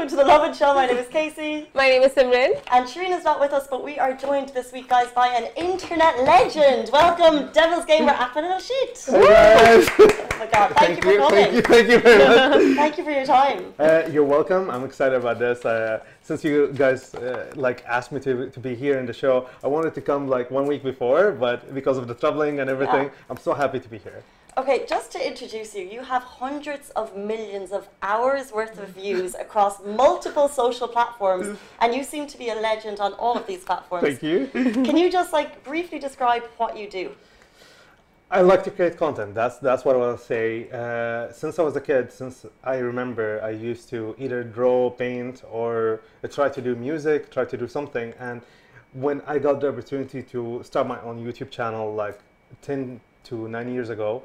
welcome to the Lovin Show. My name is Casey. My name is Simran. And Sharina's not with us, but we are joined this week, guys, by an internet legend. Welcome, DVLZGame Ahmed Al Nasheet. Hey guys! Oh my god, thank, you for coming. Thank you, thank you very much. Thank you for your time. Uh, you're welcome. I'm excited about this. Uh, since you guys uh, like asked me to, to be here in the show, I wanted to come like one week before, but because of the traveling and everything, Yeah. I'm so happy to be here. Okay, just to introduce you, you have hundreds of millions of hours worth of views across multiple social platforms, and you seem to be a legend on all of these platforms. Thank you. Can you just like briefly describe what you do? I like to create content. That's that's what I want to say. Uh, since I was a kid, since I remember, I used to either draw, paint, or try to do music, try to do something. And when I got the opportunity to start my own YouTube channel, like ten to nine years ago,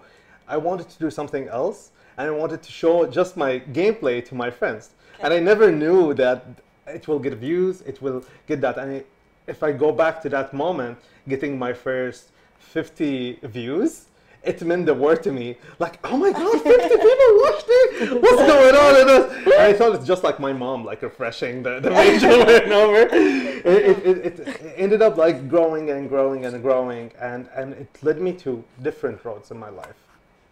I wanted to do something else, and I wanted to show just my gameplay to my friends. And I never knew that it will get views, it will get that. And if I go back to that moment, getting my first 50 views, it meant the word to me. Like, oh my god, 50 people watched it! What's going on? in this? And I thought it's just like my mom, like refreshing the, the page over and over. It, it, it, it ended up like growing and growing and growing, and, and it led me to different roads in my life.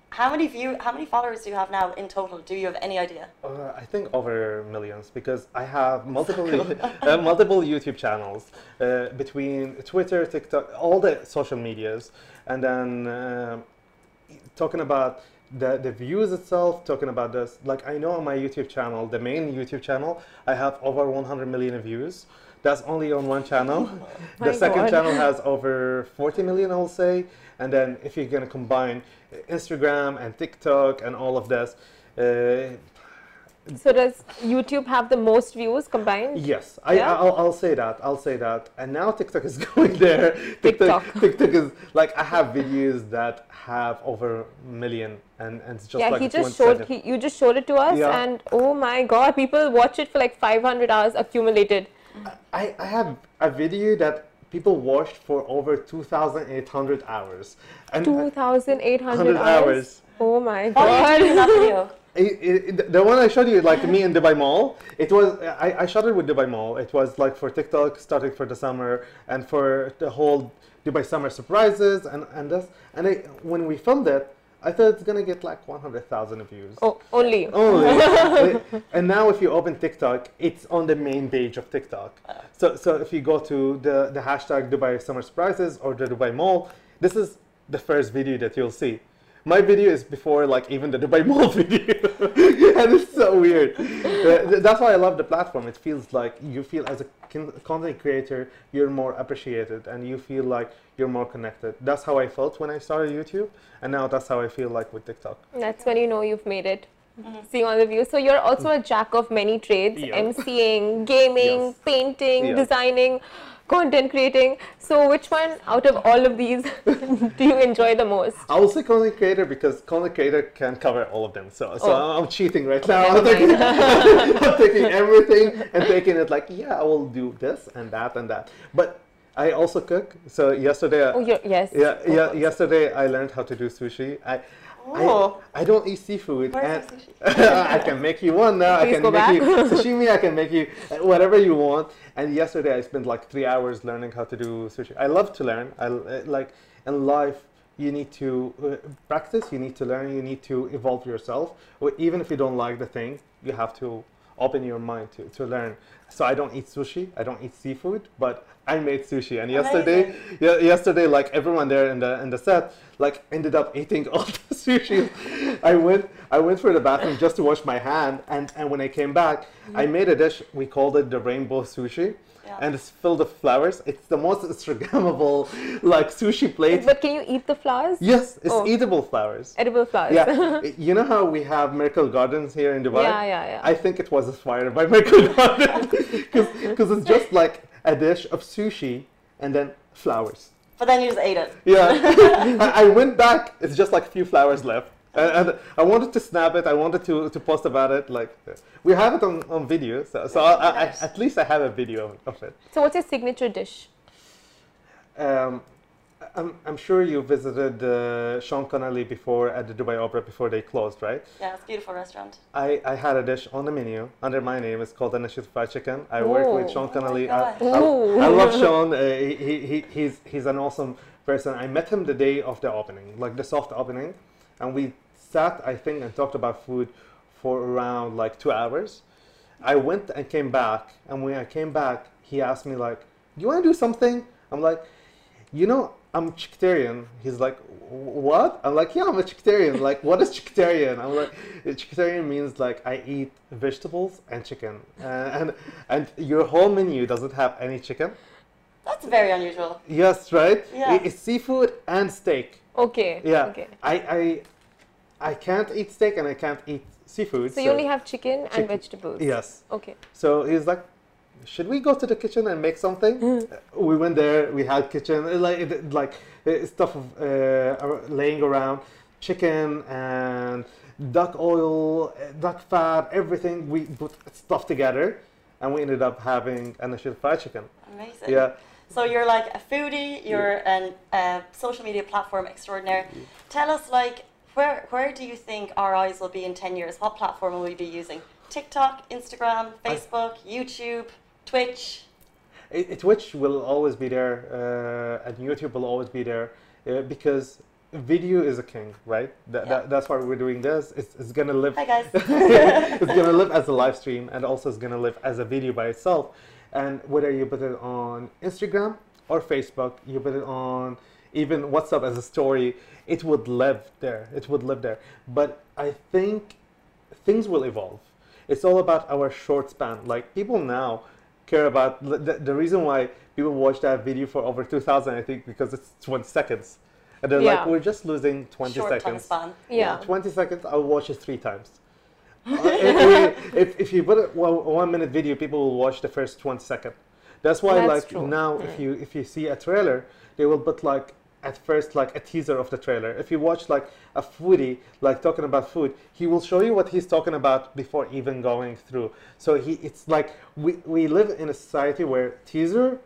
How many view? How many followers do you have now in total? Do you have any idea? Uh, I think over millions because I have multiple uh, multiple YouTube channels uh, between Twitter, TikTok, all the social medias, and then uh, talking about the, the views itself, talking about this. Like I know on my YouTube channel, the main YouTube channel, I have over 100 million views. That's only on one channel. My the second God. channel has over 40 million, I'll say. And then if you're gonna combine Instagram and TikTok and all of this, uh, So does YouTube have the most views combined? Yes, I, Yeah? I'll, I'll say that. I'll say that. And now TikTok is going there. TikTok. TikTok is like I have videos that have over a million, and, and it's just yeah, like he just showed. He, you just showed it to us, Yeah. and oh my god, people watch it for like 500 hours accumulated. I, I have a video that people watched for over 2,800 hours. Uh, 2,800 hours. hours. Oh my What are you doing in that god. video? It, it, the one I showed you, like me in Dubai Mall, it was I, I shot it with Dubai Mall. It was like for TikTok, starting for the summer, and for the whole Dubai summer surprises, and and this. And I, when we filmed it, I thought it's gonna get like 100,000 views. oh, only. Only. and now if you open TikTok, it's on the main page of TikTok. Uh. So, so if you go to the, the hashtag Dubai Summer Surprises or the Dubai Mall, this is the first video that you'll see. My video is before like even the Dubai Mall video. and it's so weird. Uh, that's why I love the platform. It feels like you feel as a content creator, you're more appreciated and you feel like you're more connected. That's how I felt when I started YouTube. And now that's how I feel like with TikTok. That's when you know you've made it. Seeing all the views. So you're also a jack of many trades: Yeah. MCing, gaming, Yes. painting, Yeah. designing, content creating. So which one out of all of these do you enjoy the most? I will say content creator because content creator can cover all of them. So, so Oh. I'm cheating right now. I'm taking, I'm taking everything and taking it like, yeah, I will do this and that and that. But I also cook. So yesterday, Oh, yes. yeah, yeah, yesterday I learned how to do sushi. I, Oh. I, I don't eat seafood. And? I can make you one now. I can make back. you sashimi. I can make you whatever you want. And yesterday I spent like three hours learning how to do sushi. I love to learn. I like in life. You need to uh, practice. You need to learn. You need to evolve yourself. Even if you don't like the thing, you have to open your mind to, to learn. So I don't eat sushi. I don't eat seafood, but I made sushi. And yesterday, yesterday, like everyone there in the in the set, like ended up eating all the sushi. I went I went for the bathroom just to wash my hand, and and when I came back, I mm-hmm. made a dish. We called it the rainbow sushi. Yeah. And it's filled with flowers. It's the most Instagrammable like sushi plate. But can you eat the flowers? Yes, it's Oh. eatable flowers. Edible flowers. Yeah, you know how we have Miracle Gardens here in Dubai? Yeah, yeah, yeah. I think it was inspired by Miracle Gardens because it's just like a dish of sushi and then flowers. But then you just ate it. Yeah, I, I went back. It's just like a few flowers left, and, and I wanted to snap it. I wanted to, to post about it. Like we have it on, on video, so, so I, I, at least I have a video of it. So what's your signature dish? Um, I'm, I'm sure you visited uh, Sean Connolly before at the Dubai Opera before they closed, right? Yeah, it's a beautiful restaurant. I, I had a dish on the menu under my name. It's called an Nasheet fried chicken. I work with Oh. Sean Oh Connolly. I. I, I love Sean. Uh, he, he, he's, he's an awesome person. I met him the day of the opening, like the soft opening, and we sat, I think, and talked about food for around like two hours. I went and came back, and when I came back, he asked me like, "Do you want to do something?" I'm like, "You know, I'm chicketarian." He's like, "What?" I'm like, "Yeah, I'm a chicketarian." Like, what is chicketarian? I'm like, chicketarian means like I eat vegetables and chicken, uh, and and your whole menu doesn't have any chicken. That's very unusual. Yes, right. Yeah. It's seafood and steak. Okay. Yeah. Okay. I I I can't eat steak and I can't eat seafood. So you only have chicken and vegetables. yes. Okay. So he's like, should we go to the kitchen and make something? Mm. we went there. We had kitchen uh, like like uh, stuff of uh, laying around, chicken and duck oil, uh, duck fat, everything. We put stuff together, and we ended up having an Nasheet fried chicken. Amazing. Yeah. So you're like a foodie, you're an uh, social media platform extraordinaire. Tell us like where where do you think our eyes will be in 10 years? What platform will we be using? TikTok, Instagram, Facebook, YouTube, Twitch. It, it- Twitch will always be there, uh, and YouTube will always be there, uh, because video is a king, right? That, Yeah. that, that's why we're doing this. It's, it's gonna live. Hi guys. it's gonna live as a live stream, and also it's gonna live as a video by itself. And whether you put it on Instagram or Facebook, you put it on even WhatsApp as a story, it would live there. It would live there. But I think things will evolve. It's all about our short span. Like people now care about the, the reason why people watch that video for over 2000 i think because it's 20 seconds and they're like we're just losing 20 Short time seconds span. Yeah. 20 seconds i'll watch it three times Uh, if, if, if you put a one, one minute video people will watch the first 20 seconds that's why That's like true. now if you if you see a trailer they will put like at first like a teaser of the trailer if you watch like a foodie like talking about food he will show you what he's talking about before even going through so he it's like we, we live in a society where teaser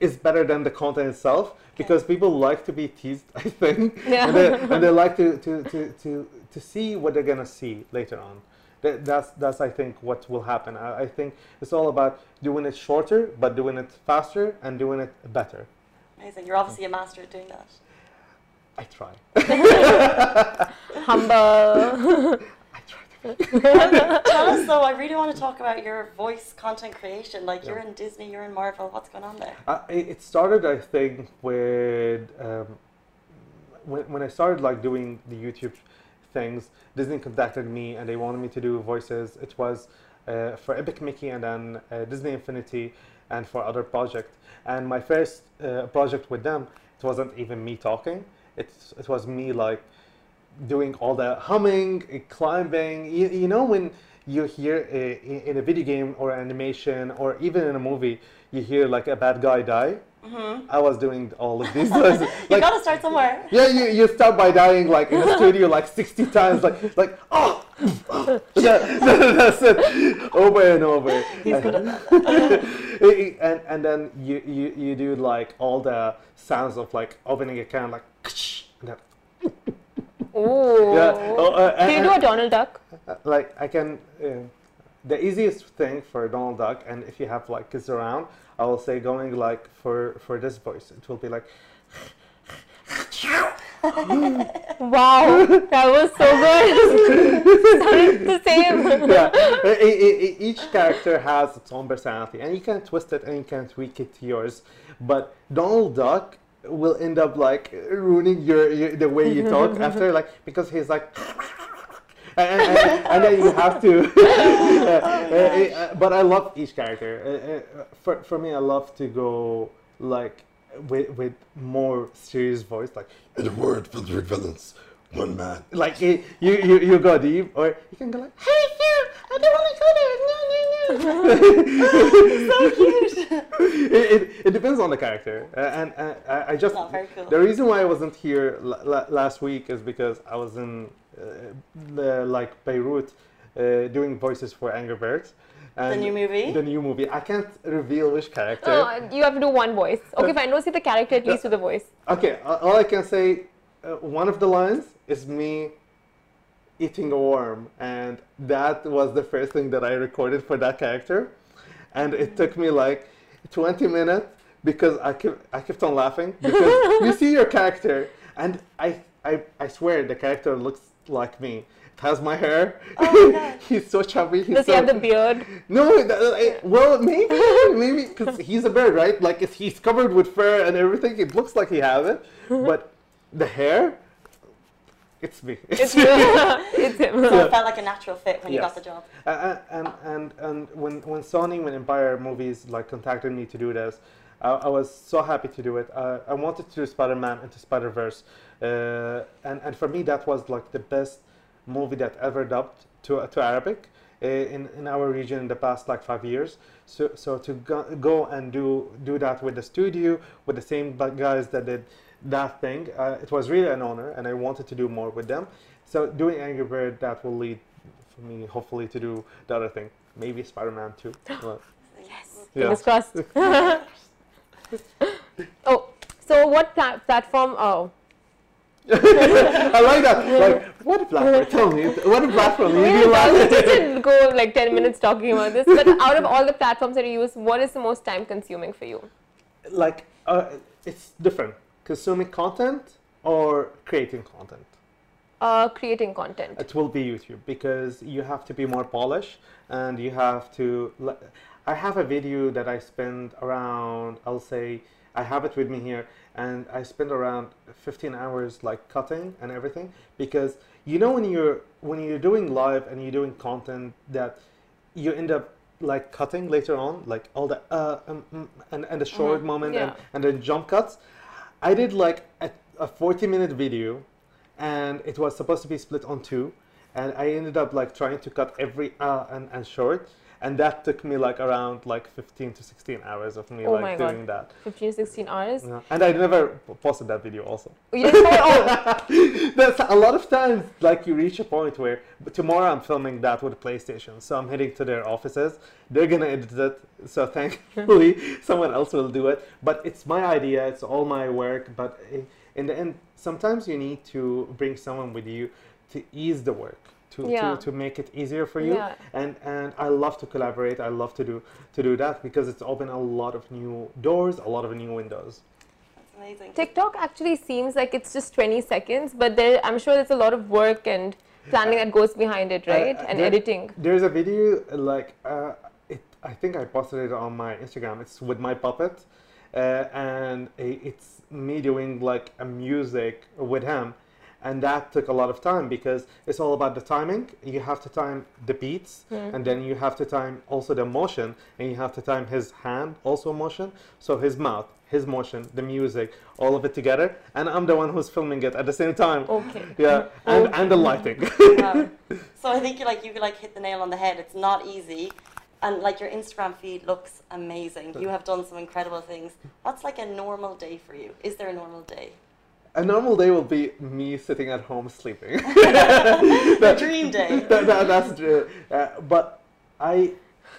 is better than the content itself because people like to be teased i think Yeah. and, they, and they like to, to, to, to, to see what they're gonna see later on that, that's that's I think what will happen. I, I think it's all about doing it shorter, but doing it faster and doing it better. Amazing. You're obviously a master at doing that. I try. Humble. I try. Tell us though, I really want to talk about your voice content creation. Like you're in Disney, you're in Marvel. What's going on there? Uh, it it started, I think, with um, when, when I started like doing the YouTube things. Disney contacted me and they wanted me to do voices. It was uh, for Epic Mickey and then uh, Disney Infinity and for other projects. And my first uh, project with them, it wasn't even me talking. It's it was me like doing all the humming, climbing. You, you know when you hear a, in a video game or animation or even in a movie, you hear like a bad guy die. Mm-hmm. I was doing all of these. you gotta start somewhere. yeah, you, you start by dying like in the studio like 60 times, like like oh, oh. That- that's it, over and over. He's good at that. and and then you, you you do like all the sounds of like opening a can like then, Ooh. Yeah, oh, uh, Can you do a Donald Duck? uh, like I can. Uh, the easiest thing for Donald Duck, and if you have like kids around, I will say going like for for this voice, it will be like Wow, that was so good. The same. yeah. E- e- e- each character has its own personality, and you can twist it and you can tweak it to yours. But Donald Duck will end up like ruining your, your the way you talk after, like because he's like. And, and, and then you have to. uh, uh, but I love each character. Uh, uh, for, for me, I love to go like with with more serious voice, like In a world filled with villains, one man. like you you you, you go deep, or you can go like, hey you, I don't want to go there. No, no, no. so cute. it, it, it depends on the character, uh, and uh, I, I just very cool. the reason why I wasn't here la- la- last week is because I was in uh, the, like Beirut uh, doing voices for Angry Birds. The new movie? The new movie. I can't reveal which character. Oh, you have to do one voice. Okay, fine. Don't say the character, at least with the voice. Okay, uh, all I can say, uh, one of the lines is me eating a worm, and that was the first thing that I recorded for that character, and it took me like 20 minutes because I kept I kept on laughing because you see your character, and I I I swear the character looks like me. It has my hair. Oh my he's so chubby. He's Does he have the beard? no, th- well, maybe, maybe, because he's a bird, right? Like, if he's covered with fur and everything, it looks like he has it. But the hair, it's me. It's, it's him. So it felt like a natural fit when you got the job. Uh, and and and when when Sony, when Empire Movies like contacted me to do this, I, I was so happy to do it. Uh, I wanted to do Spider-Man into Spider-Verse, uh, and and for me that was like the best movie that ever dubbed to to Arabic uh, in in our region in the past like five years. So so to go, go and do do that with the studio with the same guys that did that thing, uh, it was really an honor, and I wanted to do more with them. So doing Angry Bird that will lead for me hopefully to do the other thing maybe spider-man too Well, Yes. yeah. Fingers crossed. oh, so what pla- platform? Oh, i like that like what platform tell me what platform you do we just didn't go like 10 minutes talking about this. But out of all the platforms that you use, what is the most time consuming for you? like uh, it's different consuming content or creating content Uh, creating content. it will be youtube because you have to be more polished and you have to i have a video that i spend around i'll say i have it with me here and i spend around 15 hours like cutting and everything because you know when you're when you're doing live and you're doing content that you end up like cutting later on like all the uh um, mm, and, and the short moment and, Yeah. and then jump cuts i did like a, a 40 minute video and it was supposed to be split on two and i ended up like trying to cut every uh and, and short and that took me like around like 15 to 16 hours of me Oh like God. doing that 15 to 16 hours. Yeah. and i never posted that video also oh, You didn't oh, That's a lot of times like you reach a point where but tomorrow I'm filming that with PlayStation, so I'm heading to their offices. They're gonna edit it, so thankfully someone else will do it. But it's my idea, it's all my work. But eh, in the end, sometimes you need to bring someone with you to ease the work. To, Yeah. to, to make it easier for you Yeah. and and I love to collaborate I love to do to do that because it's opened a lot of new doors a lot of new windows That's amazing. TikTok actually seems like it's just 20 seconds, but there, I'm sure there's a lot of work and planning that goes behind it, right? Uh, and there- editing. There's a video uh, like uh, it. I think I posted it on my Instagram. It's with my puppet, uh, and it's me doing like a music with him, and that took a lot of time because it's all about the timing. You have to time the beats, hmm. and then you have to time also the motion, and you have to time his hand also motion. So his mouth, his motion, the music, all of it together, and I'm the one who's filming it at the same time. Okay. Yeah, and, and the lighting. Wow. so I think you like you like hit the nail on the head. It's not easy, and like your Instagram feed looks amazing. You have done some incredible things. What's like a normal day for you? Is there a normal day? A normal day will be me sitting at home sleeping. A dream day. That- that- that's true. Uh, but I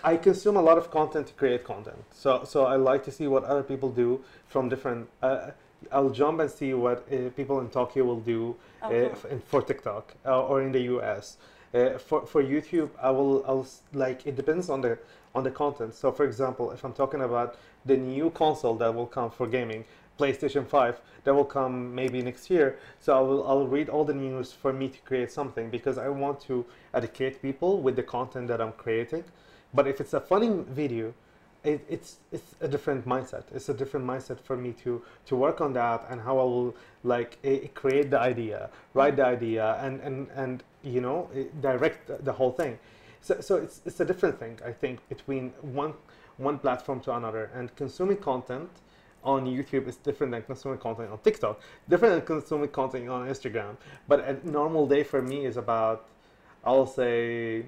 I consume a lot of content to create content. So so I like to see what other people do from different. Uh, I'll jump and see what uh, people in Tokyo will do uh, f- in, for TikTok uh, or in the US. Uh, for for YouTube, I will I'll like it depends on the on the content. So for example, if I'm talking about the new console that will come for gaming, PlayStation 5, that will come maybe next year. So I will I'll read all the news for me to create something because I want to educate people with the content that I'm creating. But if it's a funny video, it, it's it's a different mindset. It's a different mindset for me to to work on that and how I will like eh, create the idea, write the idea, and and and you know eh, direct the- the whole thing. So so it's it's a different thing I think between one one platform to another and consuming content on YouTube is different than consuming content on TikTok, different than consuming content on Instagram. But a normal day for me is about I'll say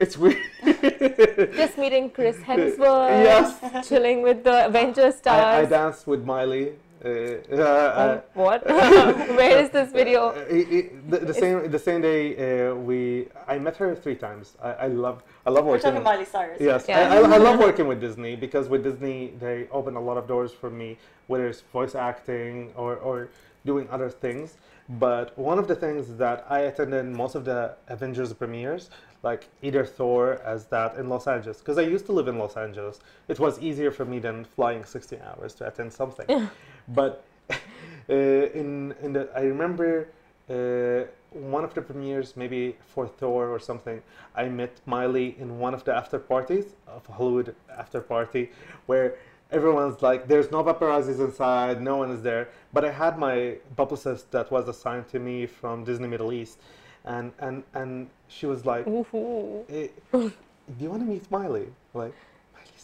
it's weird. Just meeting Chris Hemsworth, Yes. chilling with the Avengers I, I stars. danced with Miley Uh, uh, uh, what? Where is this video? Uh, it- it- the, the same the same day uh, we I met her three times. I, I love I love We're working. talking Miley Cyrus. Yes, Yeah. I, I, I love working with Disney because with Disney they open a lot of doors for me, whether it's voice acting or, or doing other things. But one of the things that I attended most of the Avengers premieres, like either Thor as that in Los Angeles, because I used to live in Los Angeles. It was easier for me than flying 16 hours to attend something. But uh, in in the I remember uh, one of the premieres, maybe for Thor or something. I met Miley in one of the after parties of Hollywood after party, where everyone's like, "There's no paparazzis inside, no one is there." But I had my publicist that was assigned to me from Disney Middle East, and and and she was like, eh, "Do you want to meet Miley?" Like. Miley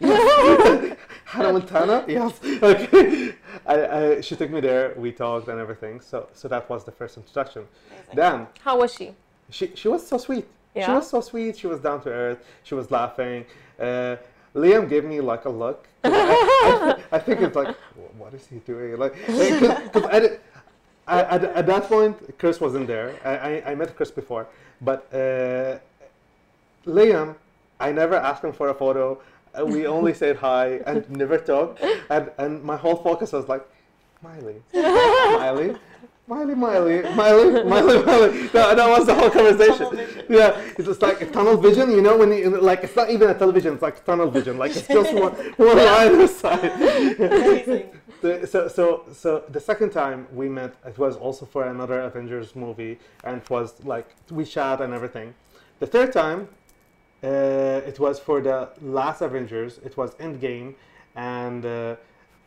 Cyrus. Hannah Montana? Yes. Okay. I, I, she took me there. We talked and everything. So, so that was the first introduction. Amazing. Then How was she? she, she was so sweet. Yeah. She was so sweet. She was down to earth. She was laughing. Uh, Liam gave me like a look. I, I, I think it's like, what is he doing? Like, because I, did- I, at, at that point, Chris wasn't there. I, I, I met Chris before, but uh, Liam, I never asked him for a photo. We only said hi and never talked. And, and my whole focus was like, Miley, Miley, Miley, Miley, Miley, Miley, Miley. That, that was the whole conversation. Yeah, it's just like a tunnel vision, you know, when you, like, it's not even a television, it's like tunnel vision. Like, it's just one, one line aside. Amazing. So, so, so the second time we met, it was also for another Avengers movie, and it was like we chat and everything. The third time, uh, it was for the last Avengers. It was Endgame, and uh,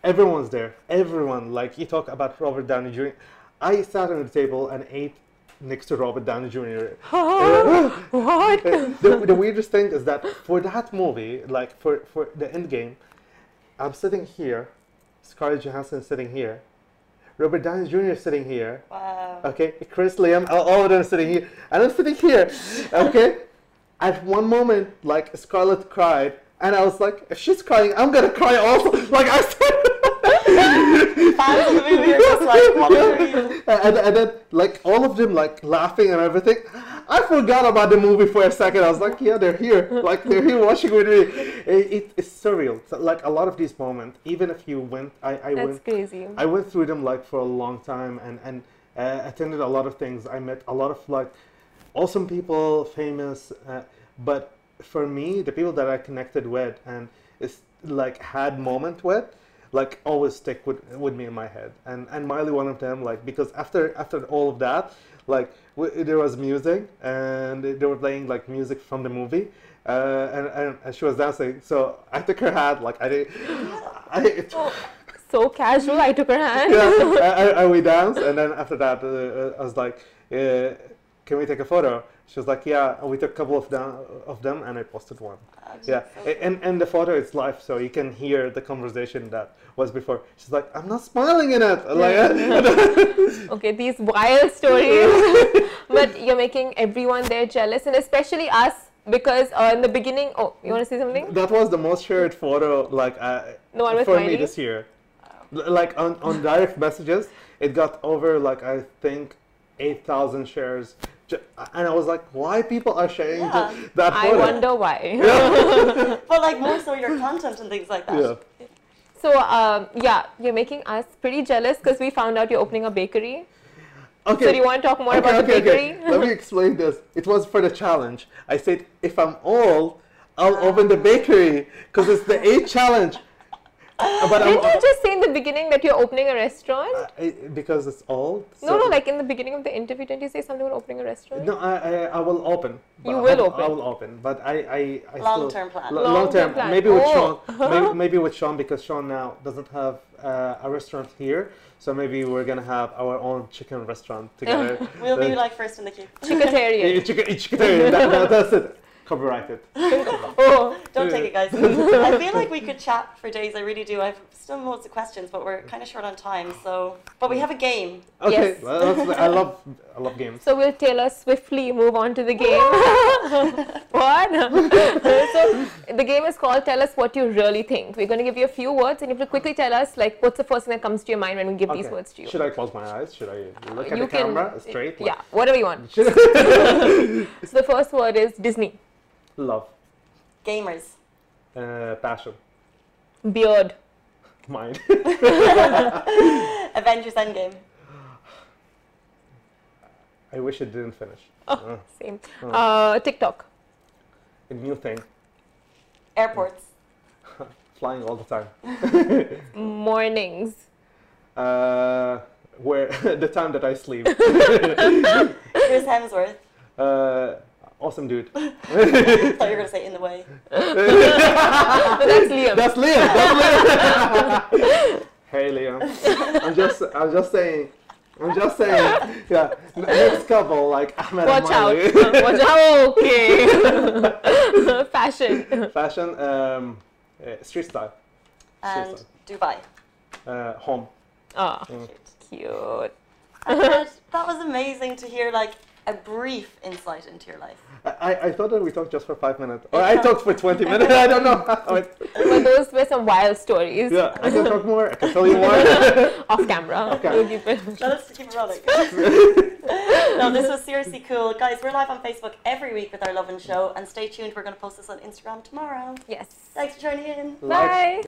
everyone's there. Everyone, like you talk about Robert Downey Jr. I sat on the table and ate next to Robert Downey Jr. what? Uh, the, the weirdest thing is that for that movie, like for, for the Endgame, I'm sitting here, Scarlett Johansson sitting here, Robert Downey Jr. sitting here, Wow. okay, Chris Liam, all, all of them sitting here, and I'm sitting here, okay. At one moment, like Scarlett cried, and I was like, if she's crying, I'm gonna cry also. Like I started. Fans of the movie are just like, what are and, and then like all of them like laughing and everything. I forgot about the movie for a second. I was like, yeah, they're here. Like they're here watching with me. It, it, it's surreal. So, like a lot of these moments, even if you went, I, I That's went, crazy. I went through them like for a long time and and uh, attended a lot of things. I met a lot of like awesome people, famous. Uh, but for me, the people that I connected with and is like had moment with, like always stick with with me in my head. And and Miley one of them. Like because after after all of that, like w- there was music and they were playing like music from the movie. Uh, and, and, and she was dancing, so I took her hand, Like I did, I, So casual. I took her hand. yeah, I, I, I- we danced, and then after that, uh, uh, I was like, uh, "Can we take a photo?" She was like, "Yeah." And we took a couple of them, of them, and I posted one. Yeah, A- and and the photo is live, so you can hear the conversation that was before. She's like, "I'm not smiling in it." Like, Okay, these wild stories. but you're making everyone there jealous, and especially us because uh, in the beginning. Oh, you want to say something? that was the most shared photo, like uh, one for me this year. L- Like on on direct messages, it got over like I think eight thousand shares. Ju- And I was like, why people are sharing Yeah. ju- that I wonder why. But like more so your content and things like that. Yeah. So um, yeah, you're making us pretty jealous because we found out you're opening a bakery. Okay. So do you want to talk more okay, about okay, the bakery? okay. Let me explain this. It was for the challenge. I said, if I'm old, I'll open the bakery because it's the eighth challenge. Uh, but Didn't I'm, you just say in the beginning that you're opening a restaurant? uh, I- because it's old. no, so- no, like in the beginning of the interview, didn't you say something about opening a restaurant? No, I, I, I will open. You I will I open. I will open, but I, I, I Long-term still, plan. L- long Long-term term. plan. Maybe with Oh. Sean. Maybe, maybe with Sean because Sean now doesn't have uh, a restaurant here, so maybe we're gonna have our own chicken restaurant together. We'll be like first in the queue. Chickatarian. chicken, chicken, that, that, that's it. Copyrighted. oh, Don't take it, guys. I feel like we could chat for days. I really do. I've still loads of questions, but we're kind of short on time. So, but we have a game. Okay, Yes. well, I love I love games. so will Taylor swiftly move on to the game? what? so the game is called Tell Us What You Really Think. We're going to give you a few words and you have to quickly tell us like what's the first thing that comes to your mind when we give these words to you. Should I close my eyes? Should I look at You the can- camera straight? Yeah, whatever you want. So the first word is Disney. Love. Gamers. Uh, passion. Beard. Mine. Avengers Endgame. I wish it didn't finish. Oh. Uh, Same. Oh. Uh, TikTok. a new thing. Airports. Flying all the time. Mornings. Uh, where the time that I sleep. Chris Hemsworth. Awesome dude. I thought you were going to say in the way. No, that's Liam. That's Liam. That's Liam. hey Liam. I'm just I'm just saying. I'm just saying. Yeah. Next couple like Ahmed Watch out. Watch out. Okay. Fashion. Fashion. Um, uh, street style. And Super. Dubai. Uh, home. Oh, Mm. cute. And that was amazing to hear like a brief insight into your life. I, I thought that we talked just for five minutes. Or I talked for 20 minutes. I don't know. how it- But those were some wild stories yeah, I can talk more. I can tell you more. off camera. Okay. We'll keep it. No, let's keep it rolling. no, this was seriously cool. Guys, we're live on Facebook every week with our Lovin Show. And stay tuned, we're going to post this on Instagram tomorrow. Yes. Thanks for joining in. Like- Bye.